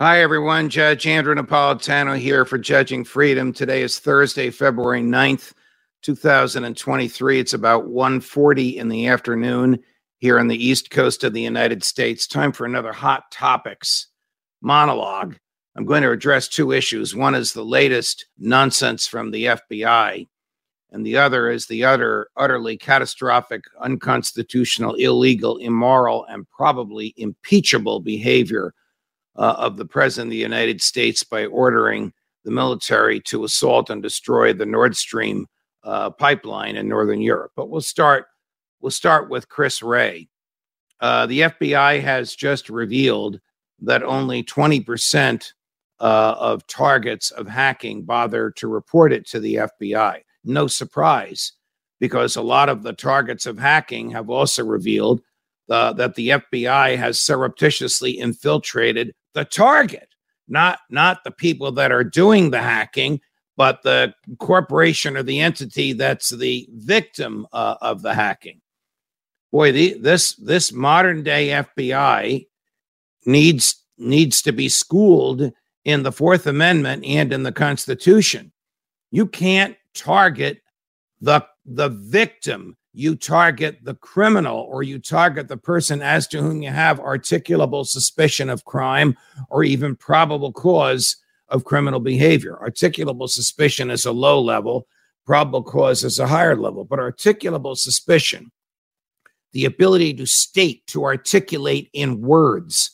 Hi, everyone. Judge Andrew Napolitano here for Judging Freedom. Today is Thursday, February 9th, 2023. It's about 1.40 in the afternoon here on the east coast of the United States. Time for another Hot Topics monologue. I'm going to address two issues. One is the latest nonsense from the FBI, and the other is the utter, utterly catastrophic, unconstitutional, illegal, immoral, and probably impeachable behavior uh, of the President of the United States by ordering the military to assault and destroy the Nord Stream uh, pipeline in Northern Europe. But we'll start. We'll start with Chris Wray. Uh, the FBI has just revealed that only 20% uh, of targets of hacking bother to report it to the FBI. No surprise, because a lot of the targets of hacking have also revealed uh, that the FBI has surreptitiously infiltrated the target, not not the people that are doing the hacking, but the corporation or the entity that's the victim uh, of the hacking. Boy, the, this this modern day FBI needs needs to be schooled in the Fourth Amendment and in the Constitution. You can't target the the victim you target the criminal or you target the person as to whom you have articulable suspicion of crime or even probable cause of criminal behavior. Articulable suspicion is a low level, probable cause is a higher level, but articulable suspicion, the ability to state, to articulate in words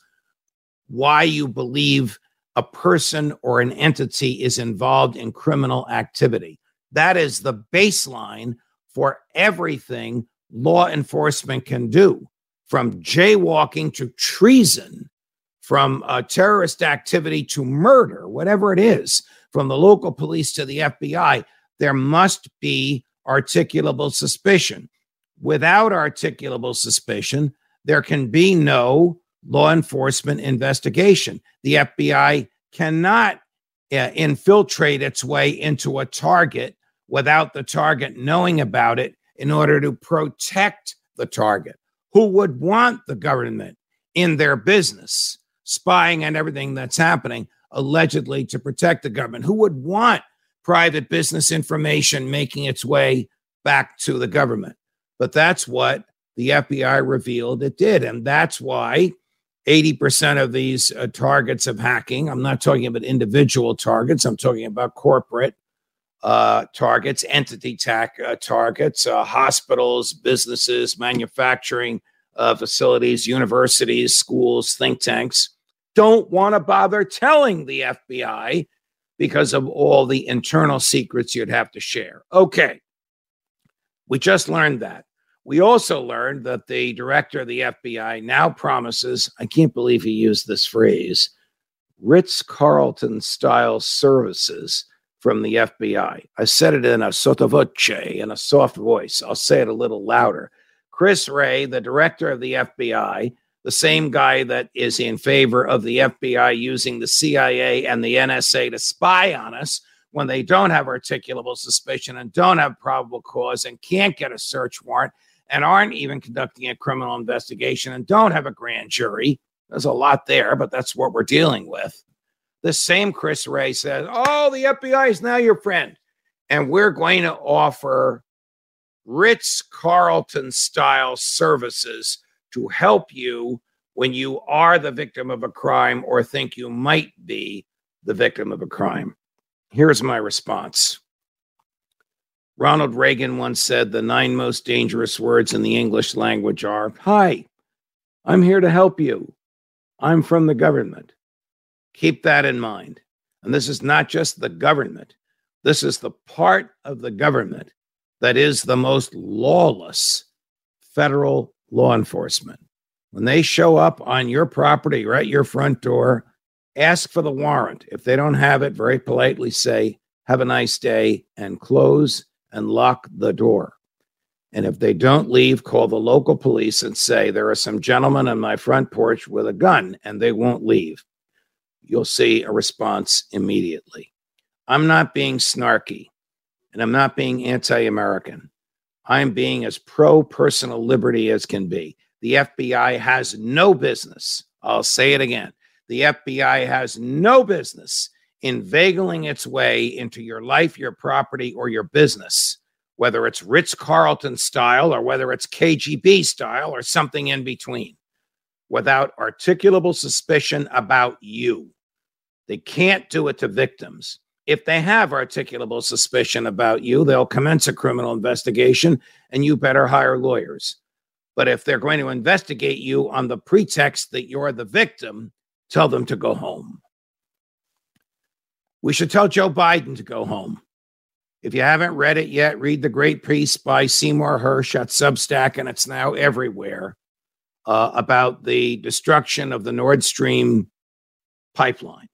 why you believe a person or an entity is involved in criminal activity. That is the baseline for everything law enforcement can do from jaywalking to treason, from uh, terrorist activity to murder, whatever it is, from the local police to the FBI, there must be articulable suspicion. Without articulable suspicion, there can be no law enforcement investigation. The FBI cannot uh, infiltrate its way into a target without the target knowing about it in order to protect the target. Who would want the government in their business spying on everything that's happening, allegedly to protect the government? Who would want private business information making its way back to the government? But that's what the FBI revealed it did. And that's why 80% of these uh, targets of hacking, I'm not talking about individual targets, I'm talking about corporate uh, targets, entity tac uh, targets, uh, hospitals, businesses, manufacturing uh, facilities, universities, schools, think tanks don't want to bother telling the FBI because of all the internal secrets you'd have to share. Okay. We just learned that. We also learned that the director of the FBI now promises, I can't believe he used this phrase, Ritz Carlton style services from the FBI. I said it in a sotto voce, in a soft voice. I'll say it a little louder. Chris Wray, the director of the FBI, the same guy that is in favor of the FBI using the CIA and the NSA to spy on us when they don't have articulable suspicion and don't have probable cause and can't get a search warrant and aren't even conducting a criminal investigation and don't have a grand jury. There's a lot there, but that's what we're dealing with. The same Chris Wray says, Oh, the FBI is now your friend. And we're going to offer Ritz Carlton style services to help you when you are the victim of a crime or think you might be the victim of a crime. Here's my response Ronald Reagan once said the nine most dangerous words in the English language are Hi, I'm here to help you. I'm from the government. Keep that in mind. And this is not just the government, this is the part of the government that is the most lawless federal law enforcement. When they show up on your property or at your front door, ask for the warrant. If they don't have it, very politely say, Have a nice day, and close and lock the door. And if they don't leave, call the local police and say, There are some gentlemen on my front porch with a gun, and they won't leave. You'll see a response immediately. I'm not being snarky and I'm not being anti American. I'm being as pro personal liberty as can be. The FBI has no business, I'll say it again. The FBI has no business inveigling its way into your life, your property, or your business, whether it's Ritz Carlton style or whether it's KGB style or something in between, without articulable suspicion about you. They can't do it to victims. If they have articulable suspicion about you, they'll commence a criminal investigation and you better hire lawyers. But if they're going to investigate you on the pretext that you're the victim, tell them to go home. We should tell Joe Biden to go home. If you haven't read it yet, read the great piece by Seymour Hersh at Substack, and it's now everywhere uh, about the destruction of the Nord Stream pipeline.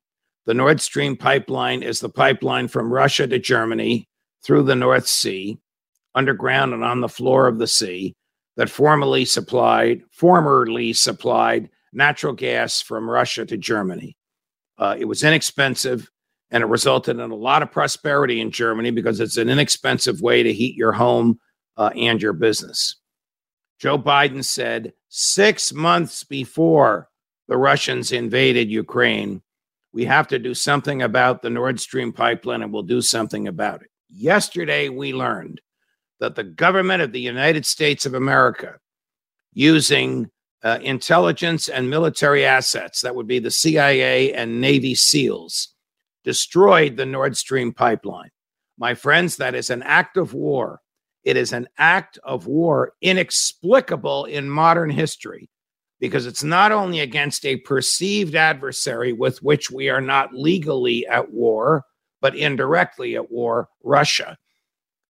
The Nord Stream pipeline is the pipeline from Russia to Germany through the North Sea, underground and on the floor of the sea, that formerly supplied, formerly supplied natural gas from Russia to Germany. Uh, it was inexpensive and it resulted in a lot of prosperity in Germany because it's an inexpensive way to heat your home uh, and your business. Joe Biden said six months before the Russians invaded Ukraine, we have to do something about the Nord Stream pipeline and we'll do something about it. Yesterday, we learned that the government of the United States of America, using uh, intelligence and military assets, that would be the CIA and Navy SEALs, destroyed the Nord Stream pipeline. My friends, that is an act of war. It is an act of war inexplicable in modern history because it's not only against a perceived adversary with which we are not legally at war, but indirectly at war, Russia,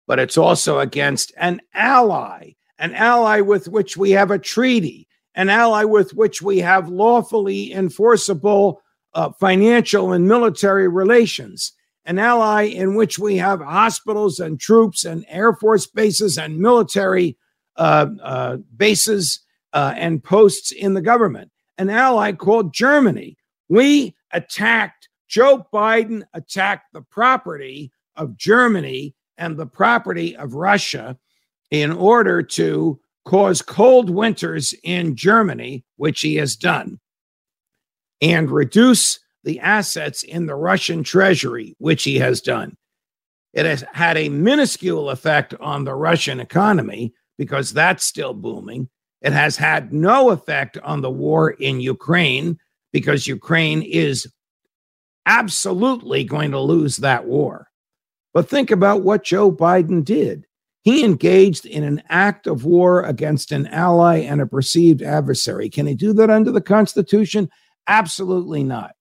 but it's also against an ally, an ally with which we have a treaty, an ally with which we have lawfully enforceable uh, financial and military relations, an ally in which we have hospitals and troops and air force bases and military uh, uh, bases uh, and posts in the government, an ally called Germany. We attacked, Joe Biden attacked the property of Germany and the property of Russia in order to cause cold winters in Germany, which he has done, and reduce the assets in the Russian treasury, which he has done. It has had a minuscule effect on the Russian economy because that's still booming. It has had no effect on the war in Ukraine because Ukraine is absolutely going to lose that war. But think about what Joe Biden did. He engaged in an act of war against an ally and a perceived adversary. Can he do that under the Constitution? Absolutely not.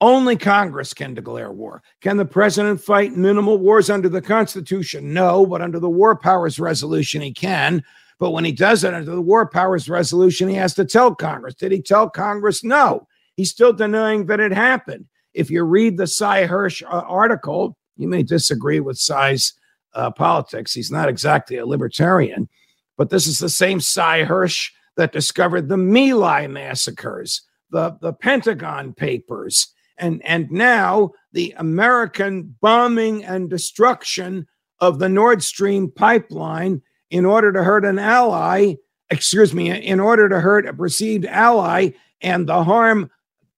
Only Congress can declare war. Can the president fight minimal wars under the Constitution? No, but under the War Powers Resolution, he can. But when he does it under the War Powers Resolution, he has to tell Congress. Did he tell Congress? No. He's still denying that it happened. If you read the Sy Hersh uh, article, you may disagree with Sy's uh, politics. He's not exactly a libertarian, but this is the same Sy Hersh that discovered the My Lai massacres, the, the Pentagon Papers, and, and now the American bombing and destruction of the Nord Stream pipeline in order to hurt an ally, excuse me, in order to hurt a perceived ally and the harm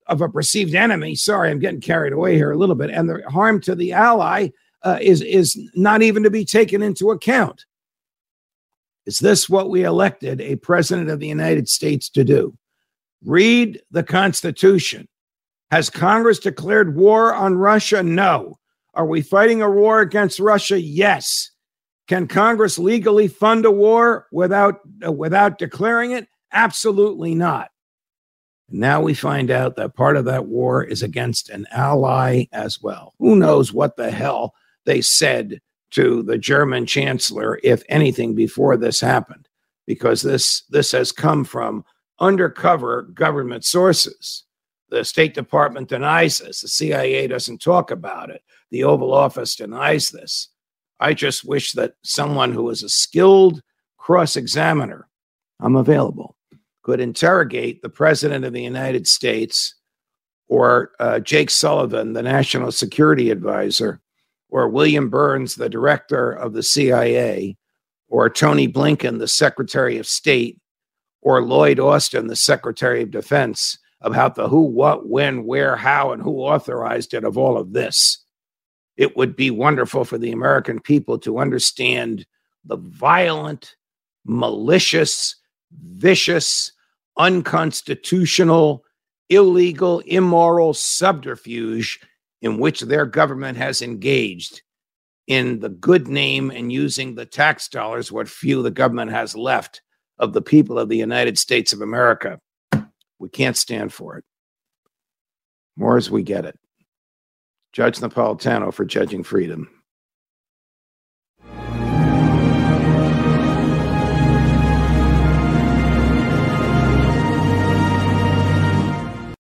of a perceived enemy. Sorry, I'm getting carried away here a little bit. And the harm to the ally uh, is, is not even to be taken into account. Is this what we elected a president of the United States to do? Read the Constitution. Has Congress declared war on Russia? No. Are we fighting a war against Russia? Yes. Can Congress legally fund a war without uh, without declaring it? Absolutely not. Now we find out that part of that war is against an ally as well. Who knows what the hell they said to the German chancellor, if anything, before this happened, because this this has come from undercover government sources. The State Department denies this. The CIA doesn't talk about it. The Oval Office denies this. I just wish that someone who is a skilled cross examiner, I'm available, could interrogate the President of the United States or uh, Jake Sullivan, the National Security Advisor, or William Burns, the Director of the CIA, or Tony Blinken, the Secretary of State, or Lloyd Austin, the Secretary of Defense, about the who, what, when, where, how, and who authorized it of all of this. It would be wonderful for the American people to understand the violent, malicious, vicious, unconstitutional, illegal, immoral subterfuge in which their government has engaged in the good name and using the tax dollars, what few the government has left of the people of the United States of America. We can't stand for it. More as we get it. Judge Napolitano for Judging Freedom.